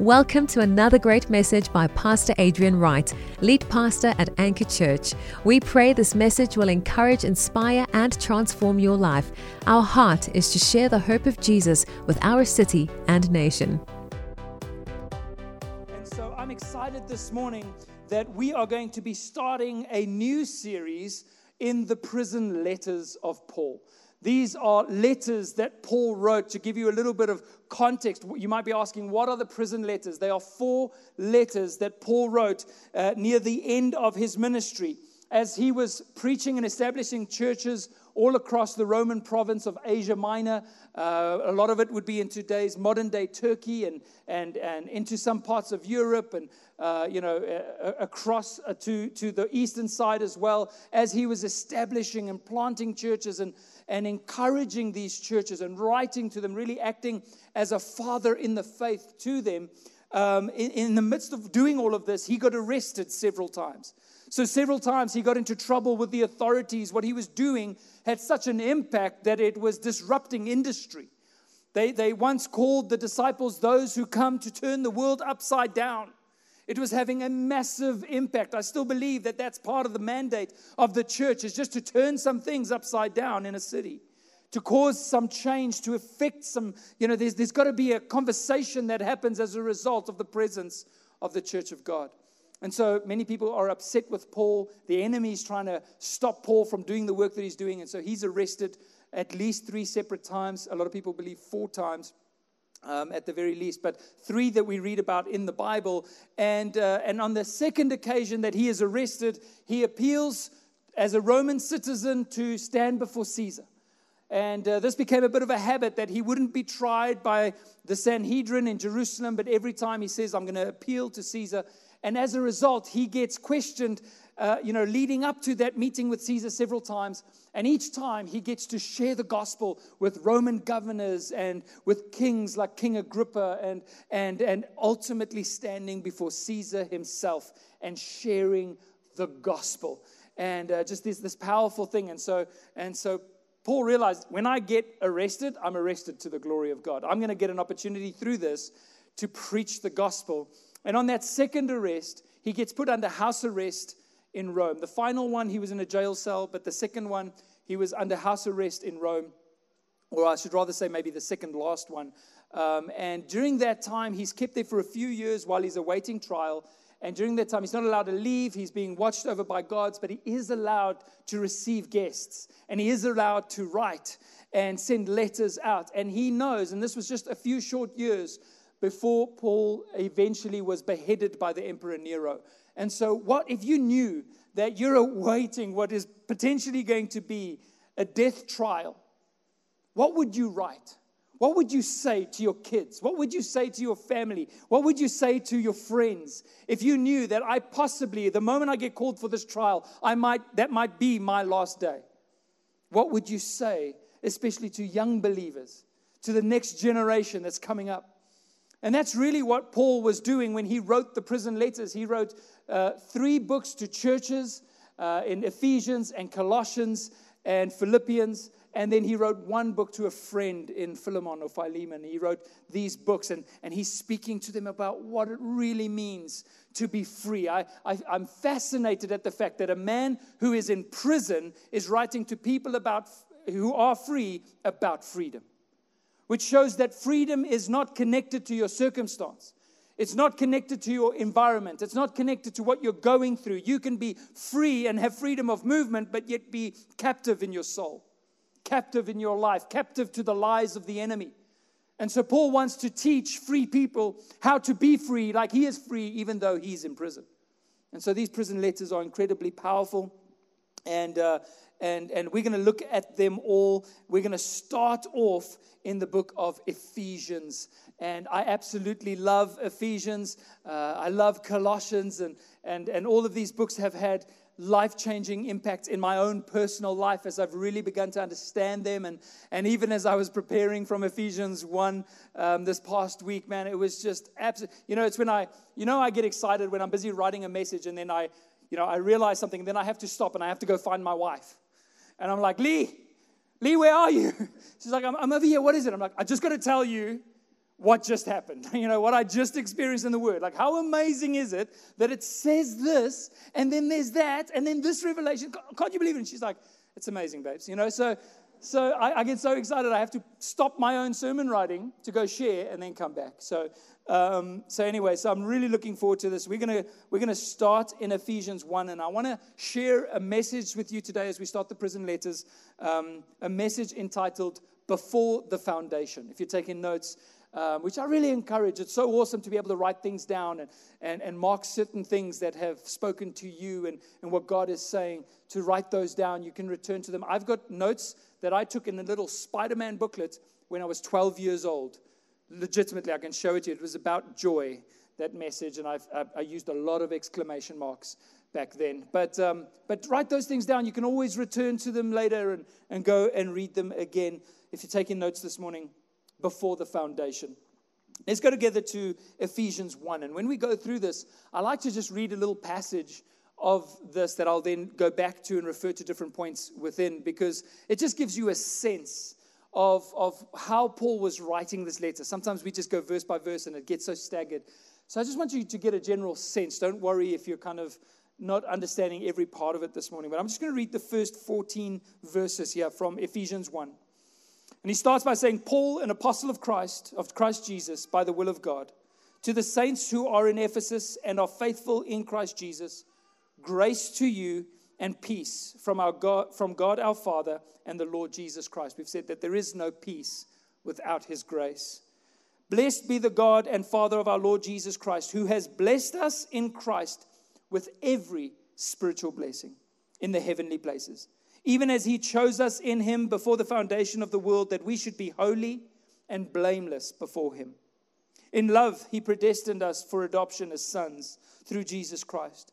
Welcome to another great message by Pastor Adrian Wright, lead pastor at Anchor Church. We pray this message will encourage, inspire, and transform your life. Our heart is to share the hope of Jesus with our city and nation. And so I'm excited this morning that we are going to be starting a new series in the prison letters of Paul. These are letters that Paul wrote to give you a little bit of context. You might be asking, what are the prison letters? They are four letters that Paul wrote uh, near the end of his ministry as he was preaching and establishing churches all across the Roman province of Asia Minor. Uh, a lot of it would be in today's modern day Turkey and, and, and into some parts of Europe and, uh, you know, uh, across to, to the eastern side as well, as he was establishing and planting churches and, and encouraging these churches and writing to them, really acting as a father in the faith to them. Um, in, in the midst of doing all of this, he got arrested several times. So, several times he got into trouble with the authorities. What he was doing had such an impact that it was disrupting industry. They, they once called the disciples those who come to turn the world upside down. It was having a massive impact. I still believe that that's part of the mandate of the church is just to turn some things upside down in a city, to cause some change, to affect some, you know, there's, there's got to be a conversation that happens as a result of the presence of the church of God. And so many people are upset with Paul. The enemy is trying to stop Paul from doing the work that he's doing. And so he's arrested at least three separate times. A lot of people believe four times um, at the very least, but three that we read about in the Bible. And, uh, and on the second occasion that he is arrested, he appeals as a Roman citizen to stand before Caesar. And uh, this became a bit of a habit that he wouldn't be tried by the Sanhedrin in Jerusalem, but every time he says, I'm going to appeal to Caesar. And as a result, he gets questioned uh, you know, leading up to that meeting with Caesar several times. And each time he gets to share the gospel with Roman governors and with kings like King Agrippa and, and, and ultimately standing before Caesar himself and sharing the gospel. And uh, just this, this powerful thing. And so, and so Paul realized when I get arrested, I'm arrested to the glory of God. I'm going to get an opportunity through this to preach the gospel. And on that second arrest, he gets put under house arrest in Rome. The final one, he was in a jail cell, but the second one, he was under house arrest in Rome, or I should rather say, maybe the second last one. Um, and during that time, he's kept there for a few years while he's awaiting trial. And during that time, he's not allowed to leave. He's being watched over by guards, but he is allowed to receive guests. And he is allowed to write and send letters out. And he knows, and this was just a few short years before Paul eventually was beheaded by the Emperor Nero. And so, what if you knew that you're awaiting what is potentially going to be a death trial? What would you write? What would you say to your kids? What would you say to your family? What would you say to your friends if you knew that I possibly, the moment I get called for this trial, I might that might be my last day? What would you say, especially to young believers, to the next generation that's coming up? And that's really what Paul was doing when he wrote the prison letters. He wrote uh, three books to churches uh, in Ephesians and Colossians and Philippians. And then he wrote one book to a friend in Philemon or Philemon. He wrote these books, and, and he's speaking to them about what it really means to be free. I, I, I'm fascinated at the fact that a man who is in prison is writing to people about, who are free about freedom which shows that freedom is not connected to your circumstance. It's not connected to your environment. It's not connected to what you're going through. You can be free and have freedom of movement, but yet be captive in your soul, captive in your life, captive to the lies of the enemy. And so Paul wants to teach free people how to be free like he is free, even though he's in prison. And so these prison letters are incredibly powerful. And, uh, and, and we're going to look at them all. We're going to start off in the book of Ephesians. And I absolutely love Ephesians. Uh, I love Colossians, and, and, and all of these books have had life changing impacts in my own personal life as I've really begun to understand them. And, and even as I was preparing from Ephesians 1 um, this past week, man, it was just absolutely, you know, it's when I, you know, I get excited when I'm busy writing a message and then I, you know, I realize something, and then I have to stop and I have to go find my wife. And I'm like, Lee, Lee, where are you? She's like, I'm, I'm over here. What is it? I'm like, I just got to tell you what just happened, you know, what I just experienced in the Word. Like, how amazing is it that it says this, and then there's that, and then this revelation? Can't you believe it? And she's like, it's amazing, babes. You know, so so I, I, get so excited I have to stop my own sermon writing to go share and then come back. So um, so anyway, so I'm really looking forward to this. We're gonna we're gonna start in Ephesians one, and I want to share a message with you today as we start the prison letters. Um, a message entitled "Before the Foundation." If you're taking notes. Um, which I really encourage. It's so awesome to be able to write things down and, and, and mark certain things that have spoken to you and, and what God is saying, to write those down. You can return to them. I've got notes that I took in a little Spider Man booklet when I was 12 years old. Legitimately, I can show it to you. It was about joy, that message, and I've, I, I used a lot of exclamation marks back then. But, um, but write those things down. You can always return to them later and, and go and read them again if you're taking notes this morning before the foundation. Let's go together to Ephesians 1. And when we go through this, I like to just read a little passage of this that I'll then go back to and refer to different points within because it just gives you a sense of, of how Paul was writing this letter. Sometimes we just go verse by verse and it gets so staggered. So I just want you to get a general sense. Don't worry if you're kind of not understanding every part of it this morning, but I'm just going to read the first 14 verses here from Ephesians 1. And he starts by saying, Paul, an apostle of Christ, of Christ Jesus, by the will of God, to the saints who are in Ephesus and are faithful in Christ Jesus Grace to you and peace from, our God, from God our Father and the Lord Jesus Christ. We've said that there is no peace without his grace. Blessed be the God and Father of our Lord Jesus Christ, who has blessed us in Christ with every spiritual blessing in the heavenly places, even as he chose us in him before the foundation of the world, that we should be holy and blameless before him. In love, he predestined us for adoption as sons through Jesus Christ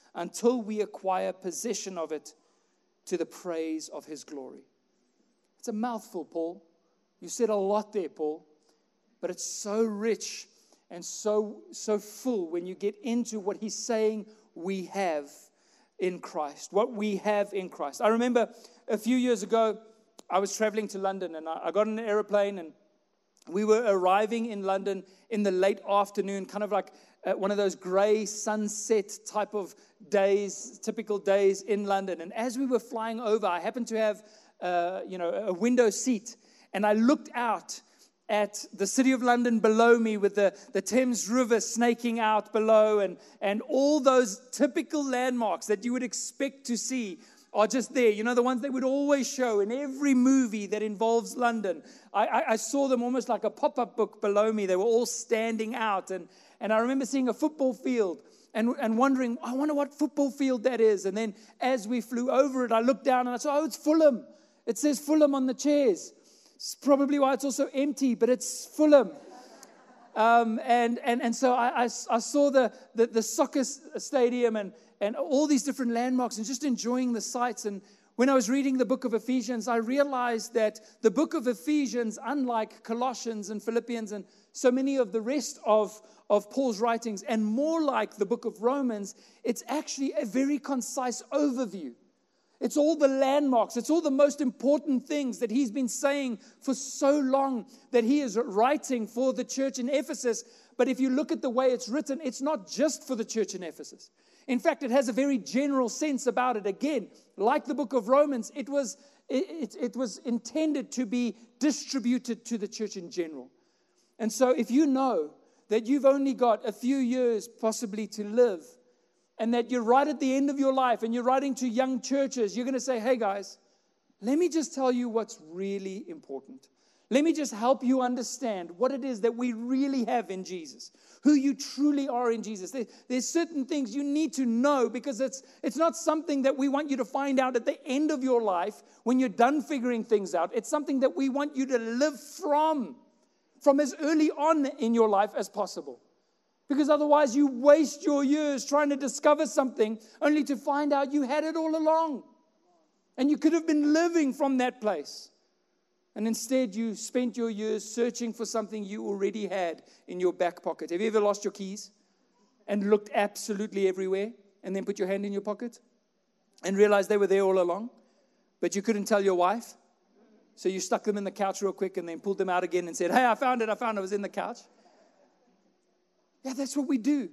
until we acquire possession of it to the praise of his glory. It's a mouthful, Paul. You said a lot there, Paul, but it's so rich and so, so full when you get into what he's saying we have in Christ, what we have in Christ. I remember a few years ago, I was traveling to London and I got on an aeroplane and we were arriving in London in the late afternoon, kind of like uh, one of those gray sunset type of days, typical days in London. And as we were flying over, I happened to have, uh, you know, a window seat, and I looked out at the city of London below me with the, the Thames River snaking out below and, and all those typical landmarks that you would expect to see are just there. You know, the ones they would always show in every movie that involves London. I, I, I saw them almost like a pop up book below me. They were all standing out. And, and I remember seeing a football field and, and wondering, I wonder what football field that is. And then as we flew over it, I looked down and I saw, oh, it's Fulham. It says Fulham on the chairs. It's probably why it's also empty, but it's Fulham. Um, and, and, and so I, I, I saw the, the, the, soccer stadium and, and all these different landmarks and just enjoying the sights. And when I was reading the book of Ephesians, I realized that the book of Ephesians, unlike Colossians and Philippians and so many of the rest of, of Paul's writings, and more like the book of Romans, it's actually a very concise overview. It's all the landmarks, it's all the most important things that he's been saying for so long that he is writing for the church in Ephesus. But if you look at the way it's written, it's not just for the church in Ephesus. In fact, it has a very general sense about it. Again, like the book of Romans, it was, it, it, it was intended to be distributed to the church in general. And so, if you know that you've only got a few years possibly to live, and that you're right at the end of your life and you're writing to young churches, you're going to say, hey guys, let me just tell you what's really important. Let me just help you understand what it is that we really have in Jesus, who you truly are in Jesus. There, there's certain things you need to know because it's, it's not something that we want you to find out at the end of your life when you're done figuring things out. It's something that we want you to live from, from as early on in your life as possible. Because otherwise, you waste your years trying to discover something only to find out you had it all along. And you could have been living from that place. And instead, you spent your years searching for something you already had in your back pocket. Have you ever lost your keys and looked absolutely everywhere and then put your hand in your pocket and realized they were there all along, but you couldn't tell your wife? So you stuck them in the couch real quick and then pulled them out again and said, Hey, I found it, I found it, was in the couch. Yeah, that's what we do.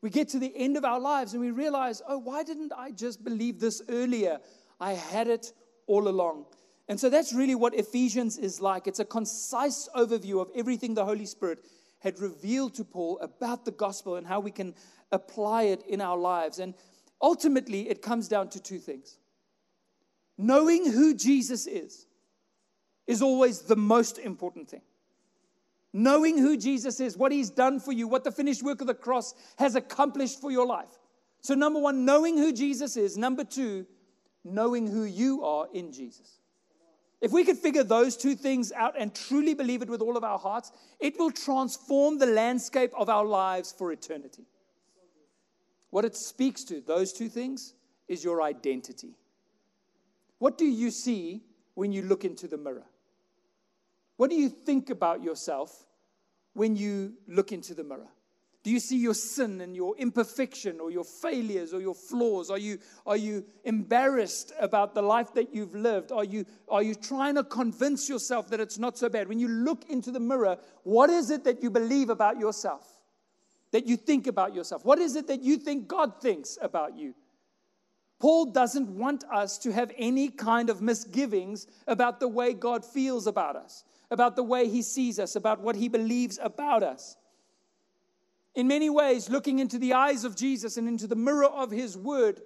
We get to the end of our lives and we realize, oh, why didn't I just believe this earlier? I had it all along. And so that's really what Ephesians is like. It's a concise overview of everything the Holy Spirit had revealed to Paul about the gospel and how we can apply it in our lives. And ultimately, it comes down to two things knowing who Jesus is is always the most important thing. Knowing who Jesus is, what he's done for you, what the finished work of the cross has accomplished for your life. So, number one, knowing who Jesus is. Number two, knowing who you are in Jesus. If we could figure those two things out and truly believe it with all of our hearts, it will transform the landscape of our lives for eternity. What it speaks to, those two things, is your identity. What do you see when you look into the mirror? What do you think about yourself when you look into the mirror? Do you see your sin and your imperfection or your failures or your flaws? Are you, are you embarrassed about the life that you've lived? Are you, are you trying to convince yourself that it's not so bad? When you look into the mirror, what is it that you believe about yourself? That you think about yourself? What is it that you think God thinks about you? Paul doesn't want us to have any kind of misgivings about the way God feels about us, about the way he sees us, about what he believes about us. In many ways, looking into the eyes of Jesus and into the mirror of his word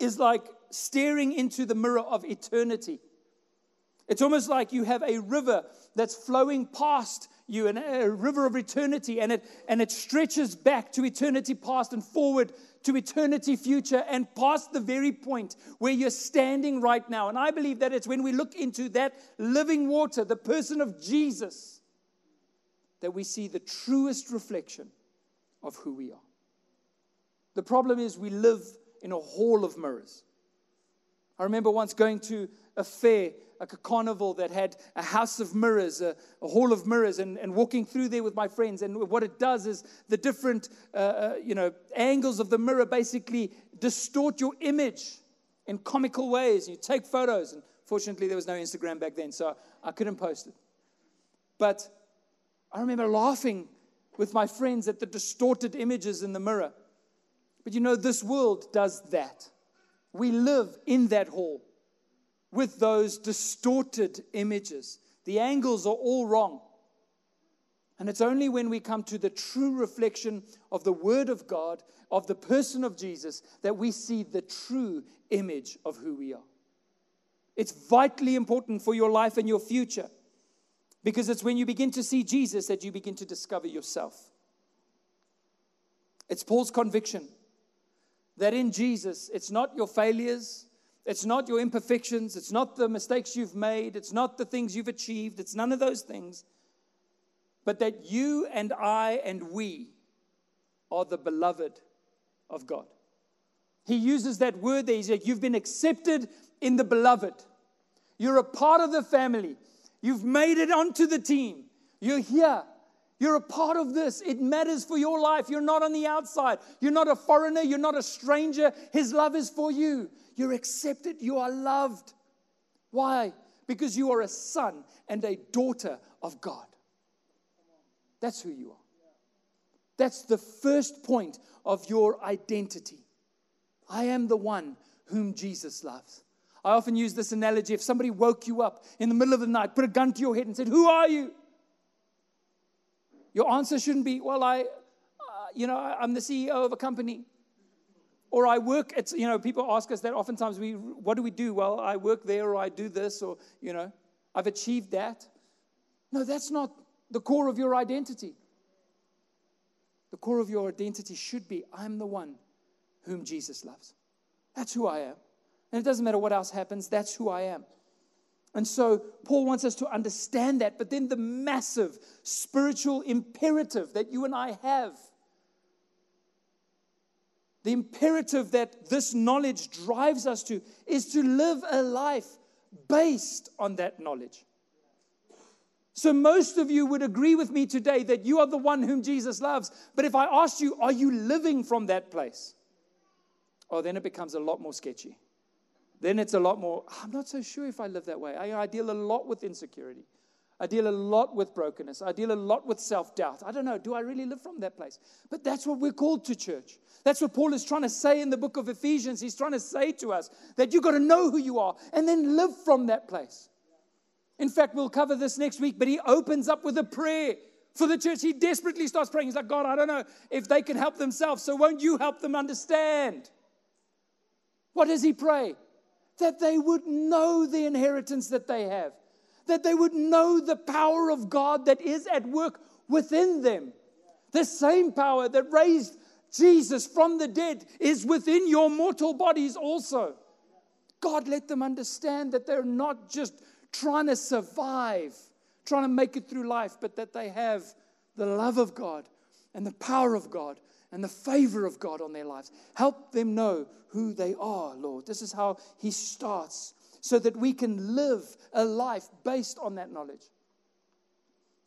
is like staring into the mirror of eternity. It's almost like you have a river that's flowing past you, and a river of eternity, and it, and it stretches back to eternity past and forward to eternity future and past the very point where you're standing right now. And I believe that it's when we look into that living water, the person of Jesus, that we see the truest reflection of who we are. The problem is we live in a hall of mirrors. I remember once going to a fair, like a carnival that had a house of mirrors, a, a hall of mirrors, and, and, walking through there with my friends. And what it does is the different, uh, uh, you know, angles of the mirror basically distort your image in comical ways. You take photos, and fortunately there was no Instagram back then, so I couldn't post it. But I remember laughing with my friends at the distorted images in the mirror. But you know, this world does that. We live in that hall with those distorted images. The angles are all wrong. And it's only when we come to the true reflection of the Word of God, of the person of Jesus, that we see the true image of who we are. It's vitally important for your life and your future because it's when you begin to see Jesus that you begin to discover yourself. It's Paul's conviction that in Jesus, it's not your failures, it's not your imperfections, it's not the mistakes you've made, it's not the things you've achieved, it's none of those things, but that you and I and we are the beloved of God. He uses that word there. He said, You've been accepted in the beloved. You're a part of the family. You've made it onto the team. You're here. You're a part of this. It matters for your life. You're not on the outside. You're not a foreigner. You're not a stranger. His love is for you. You're accepted. You are loved. Why? Because you are a son and a daughter of God. That's who you are. That's the first point of your identity. I am the one whom Jesus loves. I often use this analogy if somebody woke you up in the middle of the night, put a gun to your head, and said, Who are you? Your answer shouldn't be, well, I, uh, you know, I'm the CEO of a company. Or I work at, you know, people ask us that oftentimes, we, what do we do? Well, I work there or I do this or, you know, I've achieved that. No, that's not the core of your identity. The core of your identity should be I'm the one whom Jesus loves. That's who I am. And it doesn't matter what else happens, that's who I am. And so Paul wants us to understand that, but then the massive spiritual imperative that you and I have, the imperative that this knowledge drives us to, is to live a life based on that knowledge. So, most of you would agree with me today that you are the one whom Jesus loves. But if I asked you, are you living from that place? Oh, then it becomes a lot more sketchy then it's a lot more, I'm not so sure if I live that way. I, I deal a lot with insecurity. I deal a lot with brokenness. I deal a lot with self doubt. I don't know, do I really live from that place? But that's what we're called to, church. That's what Paul is trying to say in the book of Ephesians. He's trying to say to us that you've got to know who you are and then live from that place. In fact, we'll cover this next week, but he opens up with a prayer for the church. He desperately starts praying. He's like, God, I don't know if they can help themselves, so won't you help them understand? What does he pray? That they would know the inheritance that they have, that they would know the power of God that is at work within them. The same power that raised Jesus from the dead is within your mortal bodies also. God, let them understand that they're not just trying to survive, trying to make it through life, but that they have the love of God and the power of God and the favor of God on their lives. Help them know who they are, Lord. This is how He starts so that we can live a life based on that knowledge.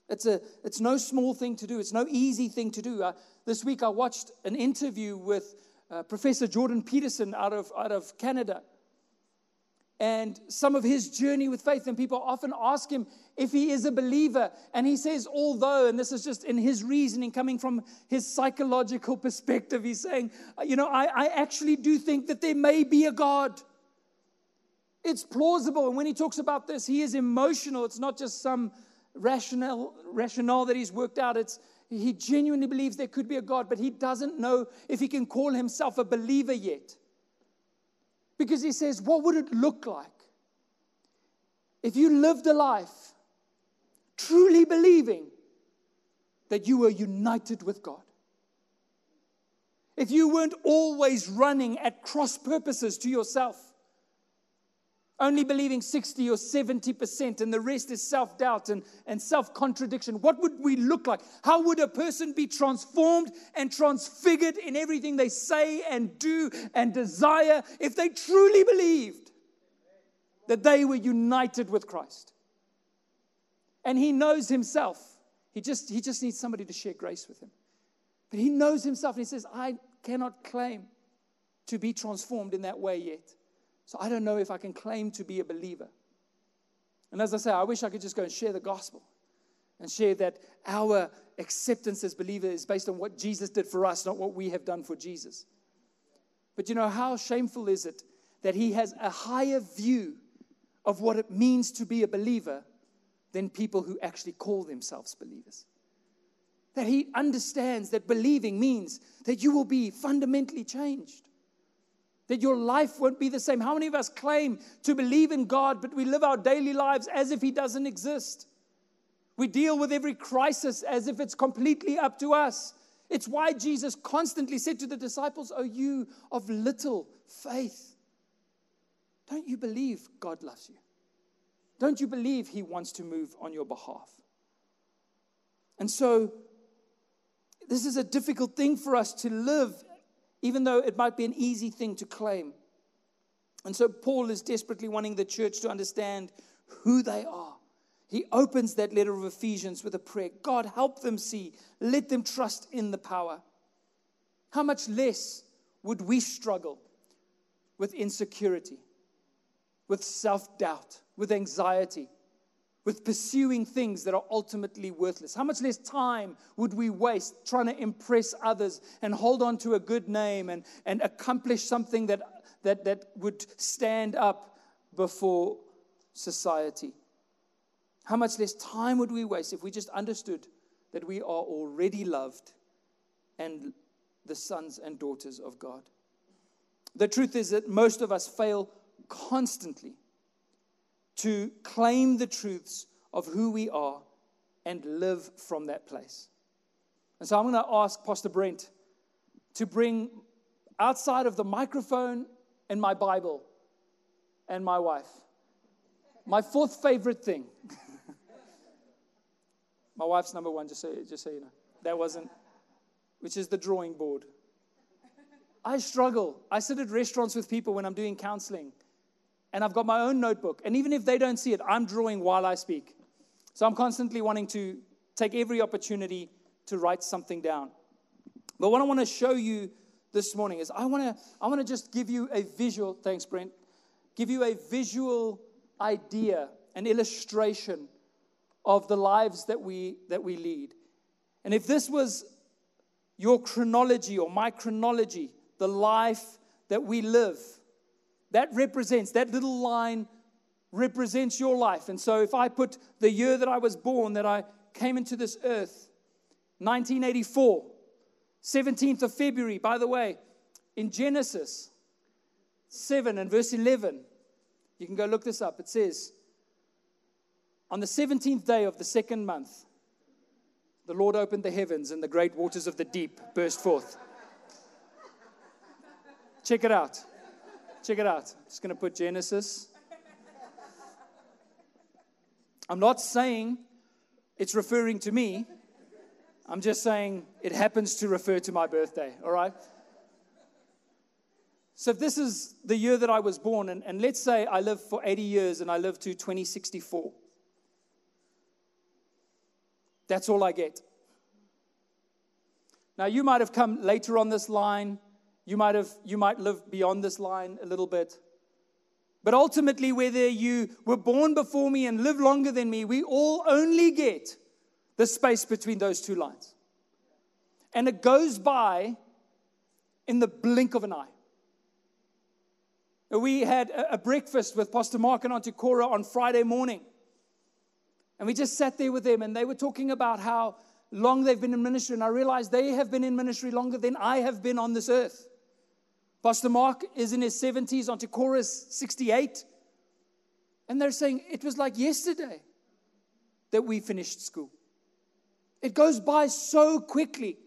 It's, a, it's no small thing to do, it's no easy thing to do. Uh, this week I watched an interview with uh, Professor Jordan Peterson out of, out of Canada and some of his journey with faith. And people often ask him if he is a believer. And he says, although, and this is just in his reasoning coming from his psychological perspective, he's saying, you know, I, I actually do think that there may be a God. It's plausible. And when he talks about this, he is emotional. It's not just some rationale, rationale that he's worked out. It's he genuinely believes there could be a God, but he doesn't know if he can call himself a believer yet. Because he says, What would it look like if you lived a life truly believing that you were united with God? If you weren't always running at cross purposes to yourself, only believing 60 or 70%, and the rest is self doubt and, and self contradiction. What would we look like? How would a person be transformed and transfigured in everything they say and do and desire if they truly believed that they were united with Christ? And he knows himself. He just, he just needs somebody to share grace with him. But he knows himself and he says, I cannot claim to be transformed in that way yet. So I don't know if I can claim to be a believer. And as I say, I wish I could just go and share the gospel and share that our acceptance as believers is based on what Jesus did for us, not what we have done for Jesus. But you know, how shameful is it that he has a higher view of what it means to be a believer than people who actually call themselves believers? That he understands that believing means that you will be fundamentally changed that your life won't be the same. How many of us claim to believe in God, but we live our daily lives as if He doesn't exist? We deal with every crisis as if it's completely up to us. It's why Jesus constantly said to the disciples, Oh, you of little faith. Don't you believe God loves you? Don't you believe He wants to move on your behalf? And so, this is a difficult thing for us to live even though it might be an easy thing to claim. And so Paul is desperately wanting the church to understand who they are. He opens that letter of Ephesians with a prayer God, help them see, let them trust in the power. How much less would we struggle with insecurity, with self doubt, with anxiety, with pursuing things that are ultimately worthless? How much less time would we waste trying to impress others and hold on to a good name and, and accomplish something that, that, that would stand up before society? How much less time would we waste if we just understood that we are already loved and the sons and daughters of God. The truth is that most of us fail constantly to claim the truths of who we are and live from that place. And so I'm going to ask Pastor Brent to bring outside of the microphone and my Bible and my wife. My fourth favorite thing. my wife's number one, just so, just so you know. That wasn't, which is the drawing board. I struggle. I sit at restaurants with people when I'm doing counseling, and I've got my own notebook. And even if they don't see it, I'm drawing while I speak. So I'm constantly wanting to take every opportunity to write something down. But what I want to show you this morning is I want to I want to just give you a visual, thanks Brent, give you a visual idea, an illustration of the lives that we that we lead. And if this was your chronology or my chronology, the life that we live, that represents that little line represents your life. And so if I put the year that I was born, that I came into this earth, 1984, 17th of February, by the way, in Genesis 7 and verse 11, you can go look this up. It says, On the 17th day of the second month, the Lord opened the heavens and the great waters of the deep burst forth. Check it out. Check it out. I'm Just going to put Genesis. I'm not saying it's referring to me. I'm just saying it happens to refer to my birthday, all right? So this is the year that I was born, and, and let's say I live for 80 years and I live to 2064, that's all I get. Now, you might have come later on this line. You might, have, you might live beyond this line a little bit. But ultimately, whether you were born before me and live longer than me, we all only get the space between those two lines. And it goes by in the blink of an eye. We had a breakfast with Pastor Mark and Auntie Cora on Friday morning. And we just sat there with them, and they were talking about how long they've been in ministry. And I realized they have been in ministry longer than I have been on this earth. Pastor Mark is in his 70s, Auntie Cora is 68. And they're saying it was like yesterday that we finished school. It goes by so quickly.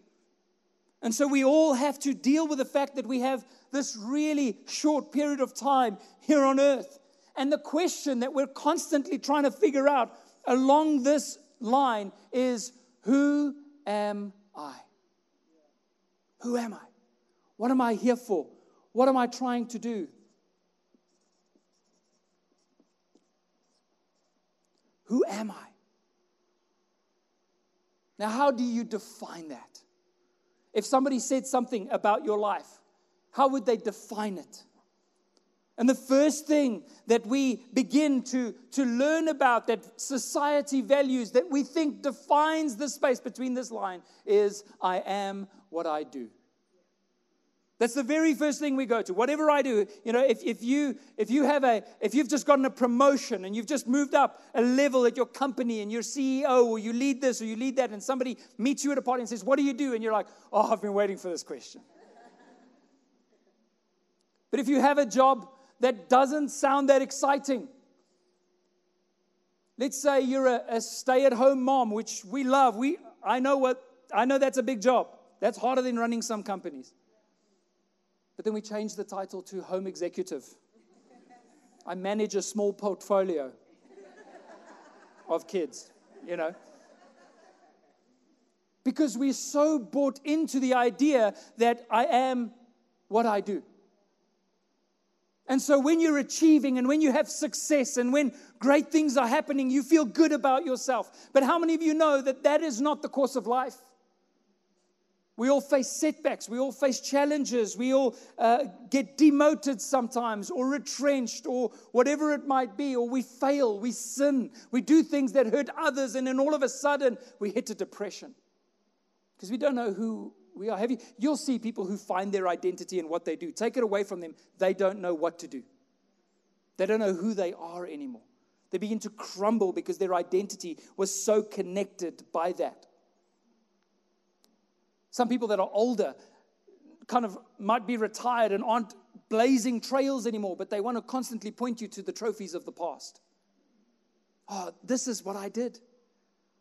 And so we all have to deal with the fact that we have this really short period of time here on earth. And the question that we're constantly trying to figure out along this line is who am I? Who am I? What am I here for? What am I trying to do? Who am I? Now, how do you define that? If somebody said something about your life, how would they define it? And the first thing that we begin to, to learn about that society values, that we think defines the space between this line, is I am what I do. That's the very first thing we go to. Whatever I do, you know, if, if you if you have a if you've just gotten a promotion and you've just moved up a level at your company and you're CEO or you lead this or you lead that, and somebody meets you at a party and says, What do you do? And you're like, Oh, I've been waiting for this question. but if you have a job that doesn't sound that exciting, let's say you're a, a stay-at-home mom, which we love. We I know what I know that's a big job. That's harder than running some companies. But then we changed the title to Home Executive. I manage a small portfolio of kids, you know. Because we're so bought into the idea that I am what I do. And so when you're achieving and when you have success and when great things are happening, you feel good about yourself. But how many of you know that that is not the course of life? We all face setbacks. We all face challenges. We all uh, get demoted sometimes or retrenched or whatever it might be, or we fail, we sin, we do things that hurt others, and then all of a sudden we hit a depression because we don't know who we are. Have you, you'll see people who find their identity in what they do. Take it away from them, they don't know what to do, they don't know who they are anymore. They begin to crumble because their identity was so connected by that. Some people that are older kind of might be retired and aren't blazing trails anymore, but they want to constantly point you to the trophies of the past. Oh, this is what I did.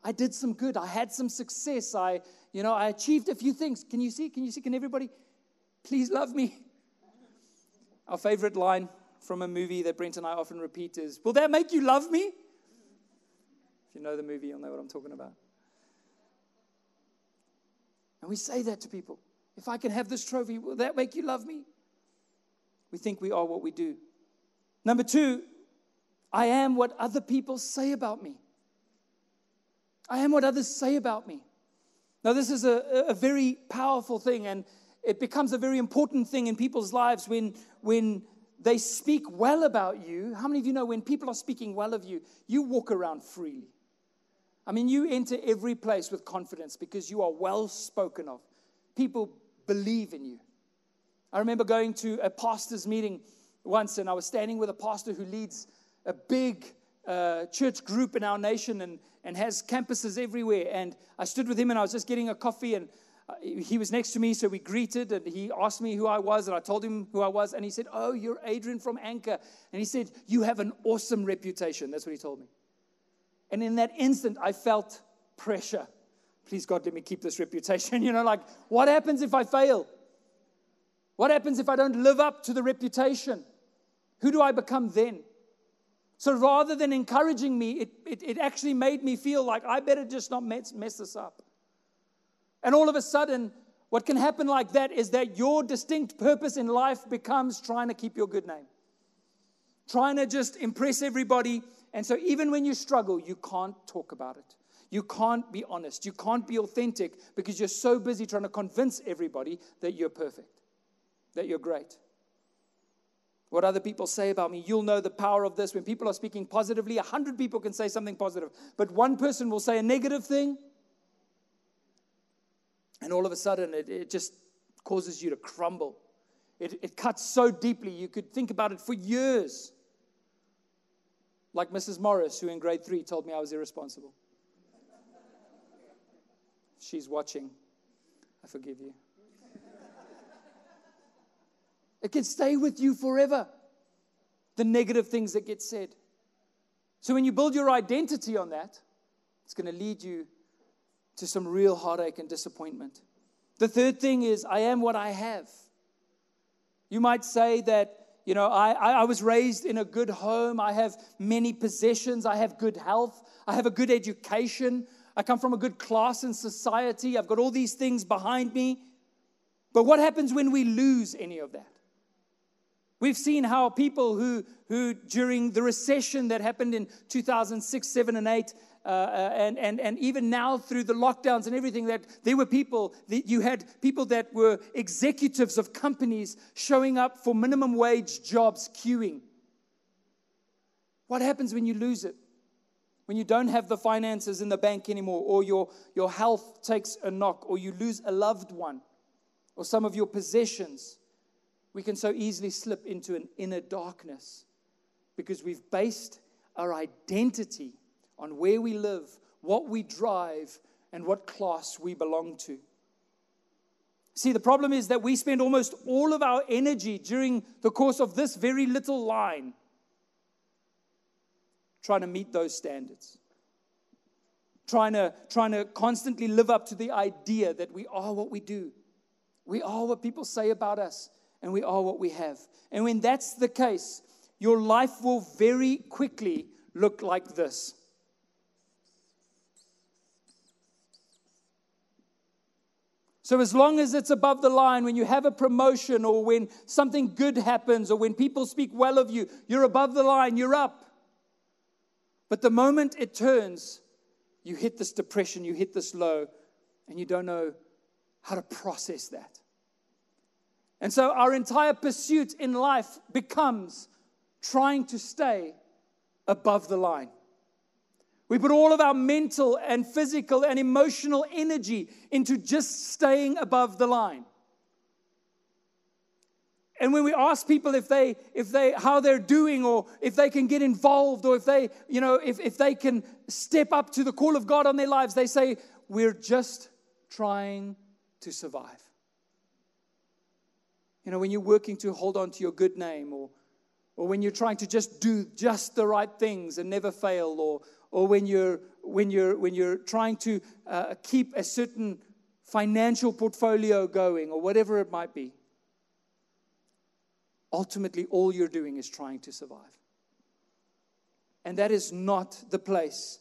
I did some good. I had some success. I, you know, I achieved a few things. Can you see? Can you see? Can everybody please love me? Our favorite line from a movie that Brent and I often repeat is, Will that make you love me? If you know the movie, you'll know what I'm talking about. And we say that to people. If I can have this trophy, will that make you love me? We think we are what we do. Number two, I am what other people say about me. I am what others say about me. Now, this is a, a very powerful thing, and it becomes a very important thing in people's lives when, when they speak well about you. How many of you know when people are speaking well of you, you walk around freely? I mean, you enter every place with confidence because you are well spoken of. People believe in you. I remember going to a pastor's meeting once, and I was standing with a pastor who leads a big uh, church group in our nation and, and has campuses everywhere. And I stood with him, and I was just getting a coffee, and uh, he was next to me, so we greeted, and he asked me who I was, and I told him who I was, and he said, Oh, you're Adrian from Anchor. And he said, You have an awesome reputation. That's what he told me. And in that instant, I felt pressure. Please, God, let me keep this reputation. You know, like, what happens if I fail? What happens if I don't live up to the reputation? Who do I become then? So rather than encouraging me, it, it, it actually made me feel like I better just not mess, mess this up. And all of a sudden, what can happen like that is that your distinct purpose in life becomes trying to keep your good name, trying to just impress everybody. And so, even when you struggle, you can't talk about it. You can't be honest. You can't be authentic because you're so busy trying to convince everybody that you're perfect, that you're great. What other people say about me, you'll know the power of this. When people are speaking positively, a hundred people can say something positive, but one person will say a negative thing, and all of a sudden, it, it just causes you to crumble. It, it cuts so deeply, you could think about it for years. Like Mrs. Morris, who in grade three told me I was irresponsible. She's watching. I forgive you. It can stay with you forever. The negative things that get said. So when you build your identity on that, it's going to lead you to some real heartache and disappointment. The third thing is, I am what I have. You might say that, you know, I, I was raised in a good home. I have many possessions. I have good health. I have a good education. I come from a good class in society. I've got all these things behind me. But what happens when we lose any of that? We've seen how people who, who during the recession that happened in 2006, 7, and 8, uh, uh, and, and, and even now through the lockdowns and everything, that there were people, that you had people that were executives of companies showing up for minimum wage jobs queuing. What happens when you lose it? When you don't have the finances in the bank anymore, or your, your health takes a knock, or you lose a loved one, or some of your possessions, we can so easily slip into an inner darkness because we've based our identity on where we live, what we drive, and what class we belong to. See, the problem is that we spend almost all of our energy during the course of this very little line trying to meet those standards. Trying to, trying to constantly live up to the idea that we are what we do. We are what people say about us, and we are what we have. And when that's the case, your life will very quickly look like this. So, as long as it's above the line, when you have a promotion or when something good happens or when people speak well of you, you're above the line, you're up. But the moment it turns, you hit this depression, you hit this low, and you don't know how to process that. And so, our entire pursuit in life becomes trying to stay above the line. We put all of our mental and physical and emotional energy into just staying above the line. And when we ask people if they, if they, how they're doing, or if they can get involved, or if they, you know, if, if they can step up to the call of God on their lives, they say, We're just trying to survive. You know, when you're working to hold on to your good name, or, or when you're trying to just do just the right things and never fail, or, or when, you're, when, you're, when you're trying to uh, keep a certain financial portfolio going, or whatever it might be, ultimately all you're doing is trying to survive. And that is not the place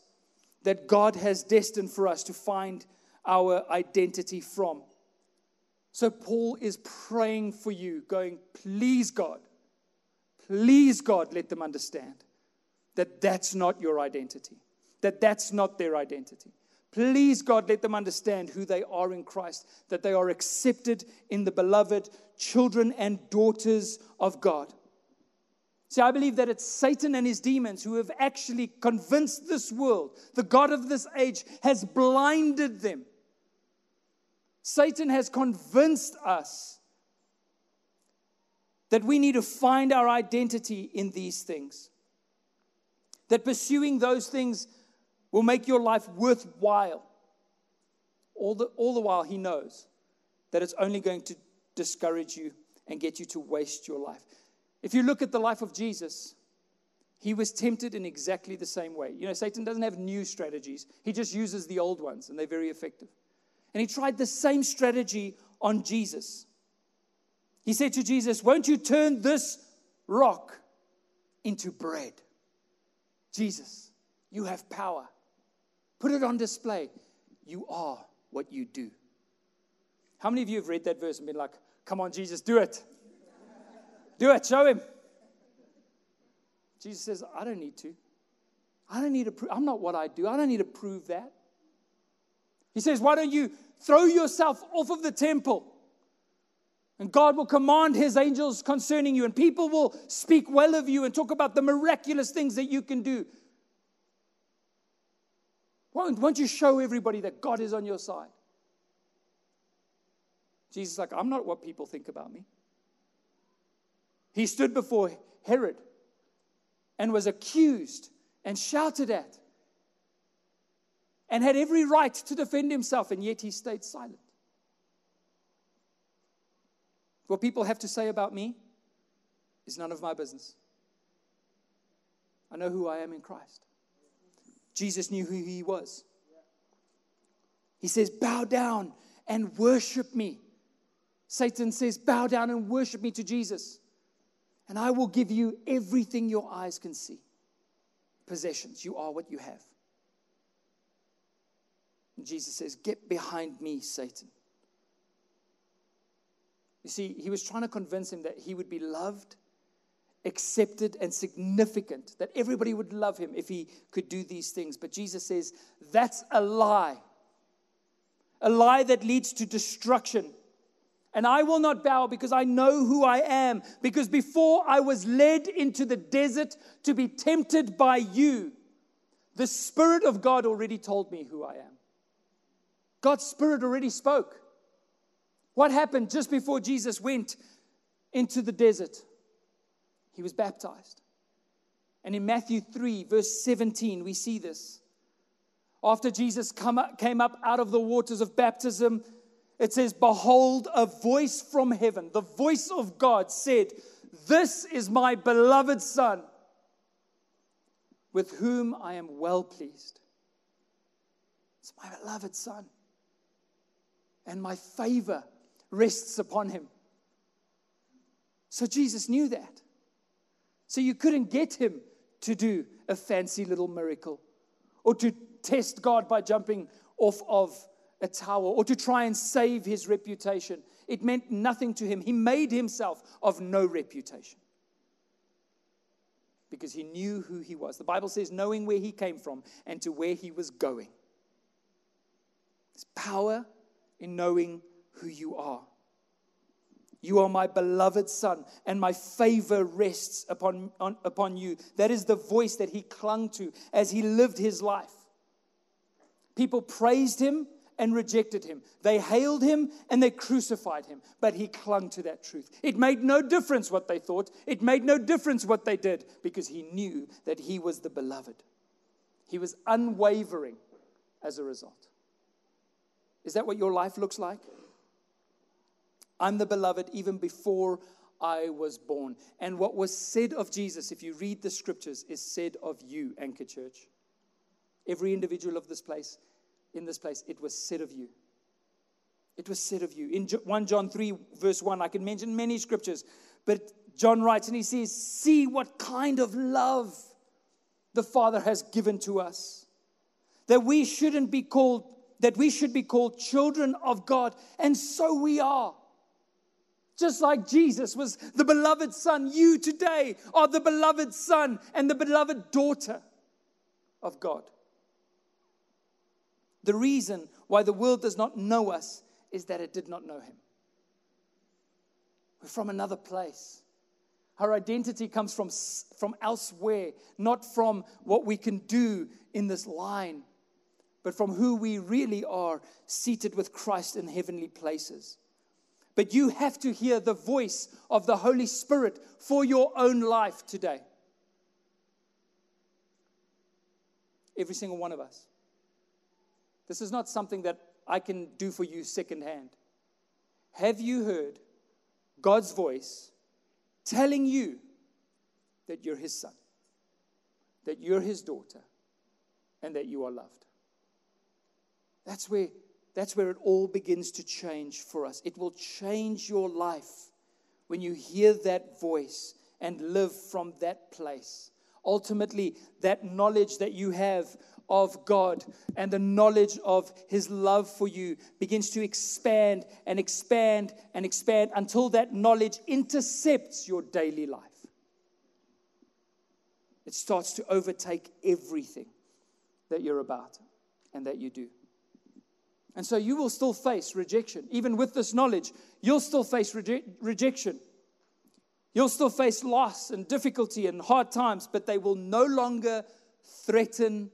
that God has destined for us to find our identity from. So Paul is praying for you, going, Please, God, please, God, let them understand that that's not your identity, that that's not their identity. Please, God, let them understand who they are in Christ, that they are accepted in the beloved children and daughters of God. See, I believe that it's Satan and his demons who have actually convinced this world, the God of this age has blinded them. Satan has convinced us that we need to find our identity in these things. That pursuing those things will make your life worthwhile. All the, all the while, he knows that it's only going to discourage you and get you to waste your life. If you look at the life of Jesus, he was tempted in exactly the same way. You know, Satan doesn't have new strategies, he just uses the old ones, and they're very effective. And he tried the same strategy on Jesus. He said to Jesus, Won't you turn this rock into bread? Jesus, you have power. Put it on display. You are what you do. How many of you have read that verse and been like, Come on, Jesus, do it? Do it, show him. Jesus says, I don't need to. I don't need to prove, I'm not what I do. I don't need to prove that. He says, Why don't you throw yourself off of the temple? And God will command his angels concerning you, and people will speak well of you and talk about the miraculous things that you can do. Won't, won't you show everybody that God is on your side? Jesus like, I'm not what people think about me. He stood before Herod and was accused and shouted at and had every right to defend himself, and yet he stayed silent. What people have to say about me is none of my business. I know who I am in Christ. Jesus knew who he was. He says, Bow down and worship me. Satan says, Bow down and worship me to Jesus, and I will give you everything your eyes can see. Possessions, you are what you have. And Jesus says, Get behind me, Satan. You see, he was trying to convince him that he would be loved, accepted, and significant, that everybody would love him if he could do these things. But Jesus says, That's a lie. A lie that leads to destruction. And I will not bow because I know who I am. Because before I was led into the desert to be tempted by you, the Spirit of God already told me who I am. God's Spirit already spoke. What happened just before Jesus went into the desert? He was baptized. And in Matthew 3, verse 17, we see this. After Jesus up, came up out of the waters of baptism, it says, Behold, a voice from heaven, the voice of God said, This is my beloved Son, with whom I am well pleased. It's my beloved Son and my favor rests upon him. So Jesus knew that. So you couldn't get him to do a fancy little miracle or to test God by jumping off of a tower or to try and save his reputation. It meant nothing to him. He made himself of no reputation because he knew who he was. The Bible says, knowing where he came from and to where he was going. There's power in knowing who you are. You are my beloved son, and my favor rests upon, on, upon you. That is the voice that he clung to as he lived his life. People praised him and rejected him. They hailed him and they crucified him, but he clung to that truth. It made no difference what they thought, it made no difference what they did because he knew that he was the beloved. He was unwavering as a result. Is that what your life looks like? I'm the beloved even before I was born. And what was said of Jesus, if you read the scriptures, is said of you, Anchor Church. Every individual of this place, in this place, it was said of you. It was said of you. In 1 John 3, verse 1, I can mention many scriptures, but John writes and he says, See what kind of love the Father has given to us. That we shouldn't be called, that we should be called children of God. And so we are. Just like Jesus was the beloved son, you today are the beloved son and the beloved daughter of God. The reason why the world does not know us is that it did not know him. We're from another place. Our identity comes from, from elsewhere, not from what we can do in this line, but from who we really are, seated with Christ in heavenly places. But you have to hear the voice of the Holy Spirit for your own life today. Every single one of us. This is not something that I can do for you secondhand. Have you heard God's voice telling you that you're His son, that you're His daughter, and that you are loved? That's where that's where it all begins to change for us. It will change your life when you hear that voice and live from that place. Ultimately, that knowledge that you have of God and the knowledge of His love for you begins to expand and expand and expand until that knowledge intercepts your daily life. It starts to overtake everything that you're about and that you do. And so you will still face rejection. Even with this knowledge, you'll still face reje- rejection. You'll still face loss and difficulty and hard times, but they will no longer threaten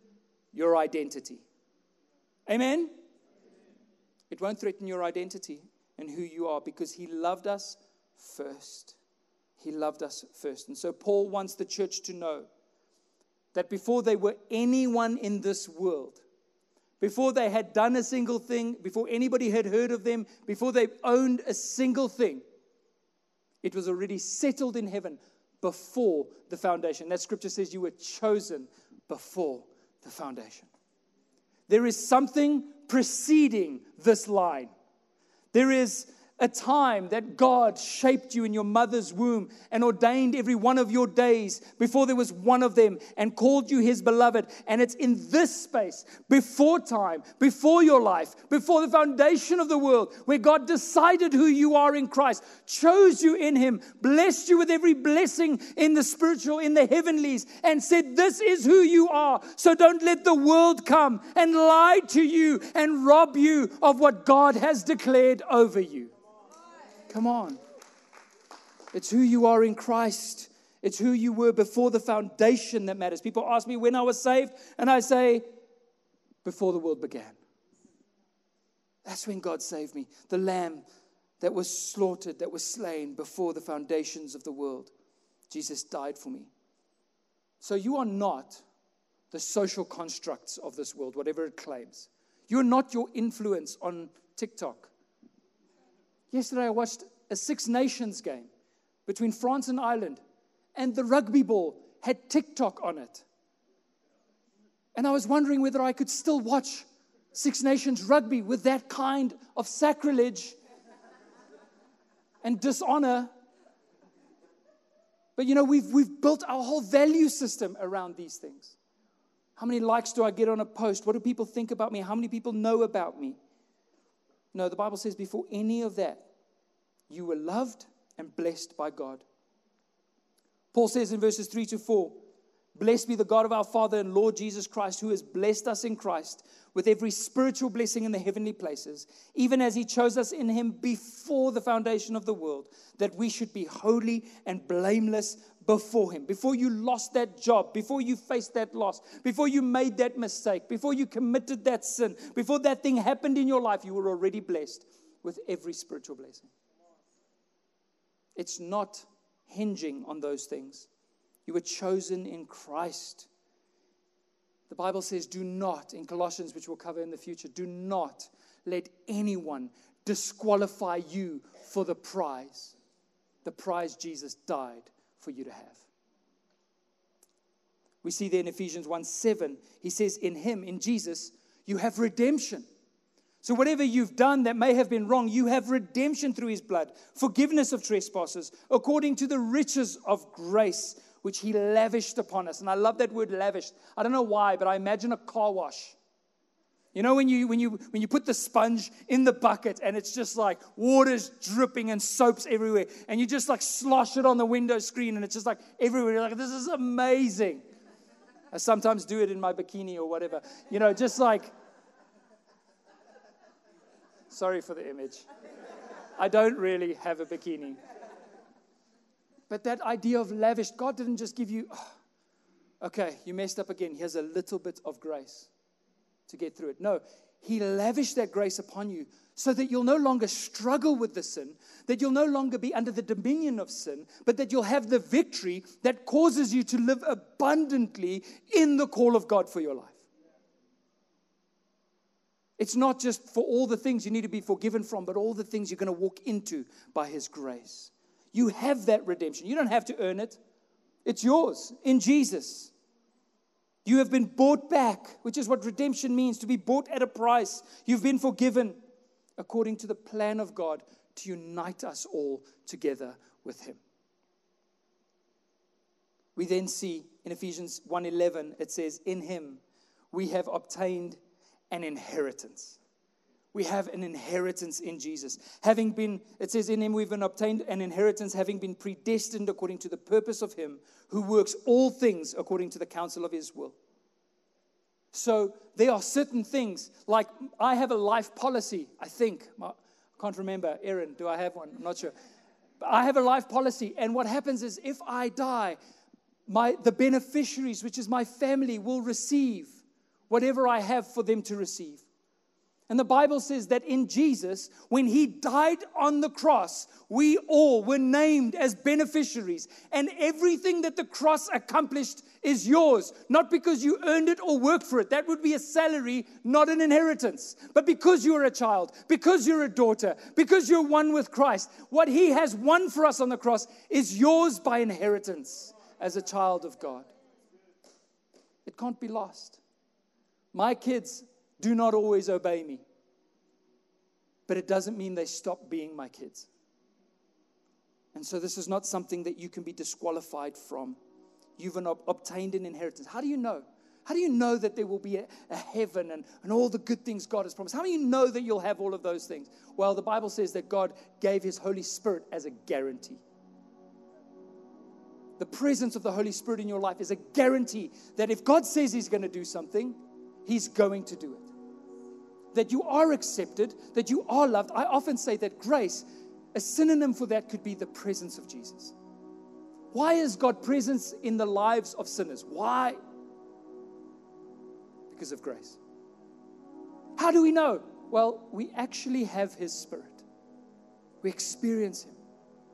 your identity. Amen? It won't threaten your identity and who you are because He loved us first. He loved us first. And so Paul wants the church to know that before they were anyone in this world, before they had done a single thing, before anybody had heard of them, before they owned a single thing. It was already settled in heaven before the foundation. That scripture says you were chosen before the foundation. There is something preceding this line. There is a time that God shaped you in your mother's womb and ordained every one of your days before there was one of them and called you his beloved. And it's in this space, before time, before your life, before the foundation of the world, where God decided who you are in Christ, chose you in him, blessed you with every blessing in the spiritual, in the heavenlies, and said, This is who you are. So don't let the world come and lie to you and rob you of what God has declared over you. Come on. It's who you are in Christ. It's who you were before the foundation that matters. People ask me when I was saved, and I say, before the world began. That's when God saved me. The lamb that was slaughtered, that was slain before the foundations of the world. Jesus died for me. So you are not the social constructs of this world, whatever it claims. You're not your influence on TikTok. Yesterday, I watched a Six Nations game between France and Ireland, and the rugby ball had TikTok on it. And I was wondering whether I could still watch Six Nations rugby with that kind of sacrilege and dishonor. But you know, we've, we've built our whole value system around these things. How many likes do I get on a post? What do people think about me? How many people know about me? No, the Bible says before any of that, you were loved and blessed by God. Paul says in verses 3 to 4 Blessed be the God of our Father and Lord Jesus Christ, who has blessed us in Christ with every spiritual blessing in the heavenly places, even as he chose us in him before the foundation of the world, that we should be holy and blameless before him. Before you lost that job, before you faced that loss, before you made that mistake, before you committed that sin, before that thing happened in your life, you were already blessed with every spiritual blessing. It's not hinging on those things. You were chosen in Christ. The Bible says, do not, in Colossians, which we'll cover in the future, do not let anyone disqualify you for the prize, the prize Jesus died for you to have. We see there in Ephesians 1 7, he says, In him, in Jesus, you have redemption. So, whatever you've done that may have been wrong, you have redemption through his blood, forgiveness of trespasses, according to the riches of grace which he lavished upon us. And I love that word lavished. I don't know why, but I imagine a car wash. You know when you when you when you put the sponge in the bucket and it's just like water's dripping and soaps everywhere, and you just like slosh it on the window screen and it's just like everywhere. You're like, this is amazing. I sometimes do it in my bikini or whatever. You know, just like sorry for the image. I don't really have a bikini. But that idea of lavished, God didn't just give you, oh, okay, you messed up again. Here's a little bit of grace to get through it. No, He lavished that grace upon you so that you'll no longer struggle with the sin, that you'll no longer be under the dominion of sin, but that you'll have the victory that causes you to live abundantly in the call of God for your life. It's not just for all the things you need to be forgiven from, but all the things you're going to walk into by His grace. You have that redemption. You don't have to earn it, it's yours in Jesus. You have been bought back, which is what redemption means to be bought at a price. You've been forgiven according to the plan of God to unite us all together with Him. We then see in Ephesians 1:11 it says in him we have obtained an inheritance we have an inheritance in Jesus. Having been, it says, in him we've been obtained an inheritance, having been predestined according to the purpose of him who works all things according to the counsel of his will. So there are certain things, like I have a life policy, I think. I can't remember. Aaron, do I have one? I'm not sure. But I have a life policy, and what happens is if I die, my, the beneficiaries, which is my family, will receive whatever I have for them to receive. And the Bible says that in Jesus, when he died on the cross, we all were named as beneficiaries. And everything that the cross accomplished is yours, not because you earned it or worked for it. That would be a salary, not an inheritance. But because you're a child, because you're a daughter, because you're one with Christ, what he has won for us on the cross is yours by inheritance as a child of God. It can't be lost. My kids do not always obey me. But it doesn't mean they stop being my kids. And so this is not something that you can be disqualified from. You've an, obtained an inheritance. How do you know? How do you know that there will be a, a, heaven and, and all the good things God has promised? How do you know that you'll have all of those things? Well, the Bible says that God gave His Holy Spirit as a guarantee. The presence of the Holy Spirit in your life is a guarantee that if God says He's going to do something, He's going to do it that you are accepted, that you are loved. I often say that grace, a synonym for that could be the presence of Jesus. Why is God presence in the lives of sinners? Why? Because of grace. How do we know? Well, we actually have His Spirit. We experience Him.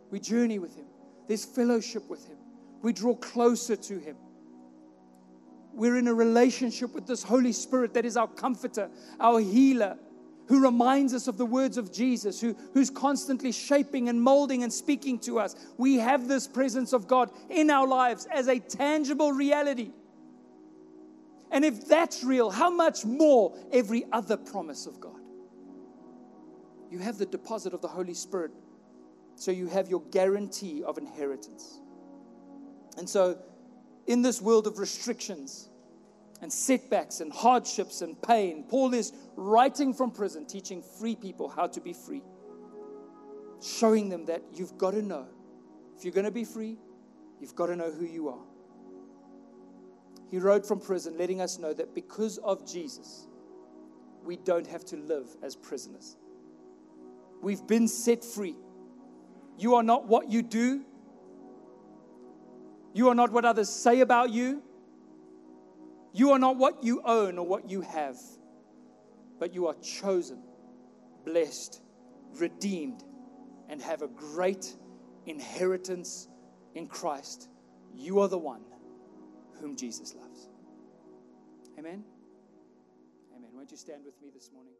We journey with Him. There's fellowship with Him. We draw closer to Him we're in a relationship with this Holy Spirit that is our comforter, our healer, who reminds us of the words of Jesus, who, who's constantly shaping and molding and speaking to us. We have this presence of God in our lives as a tangible reality. And if that's real, how much more every other promise of God? You have the deposit of the Holy Spirit, so you have your guarantee of inheritance. And so, in this world of restrictions and setbacks and hardships and pain, Paul is writing from prison, teaching free people how to be free, showing them that you've got to know if you're going to be free, you've got to know who you are. He wrote from prison, letting us know that because of Jesus, we don't have to live as prisoners. We've been set free. You are not what you do, you are not what others say about you. You are not what you own or what you have, but you are chosen, blessed, redeemed, and have a great inheritance in Christ. You are the one whom Jesus loves. Amen. Amen. Won't you stand with me this morning?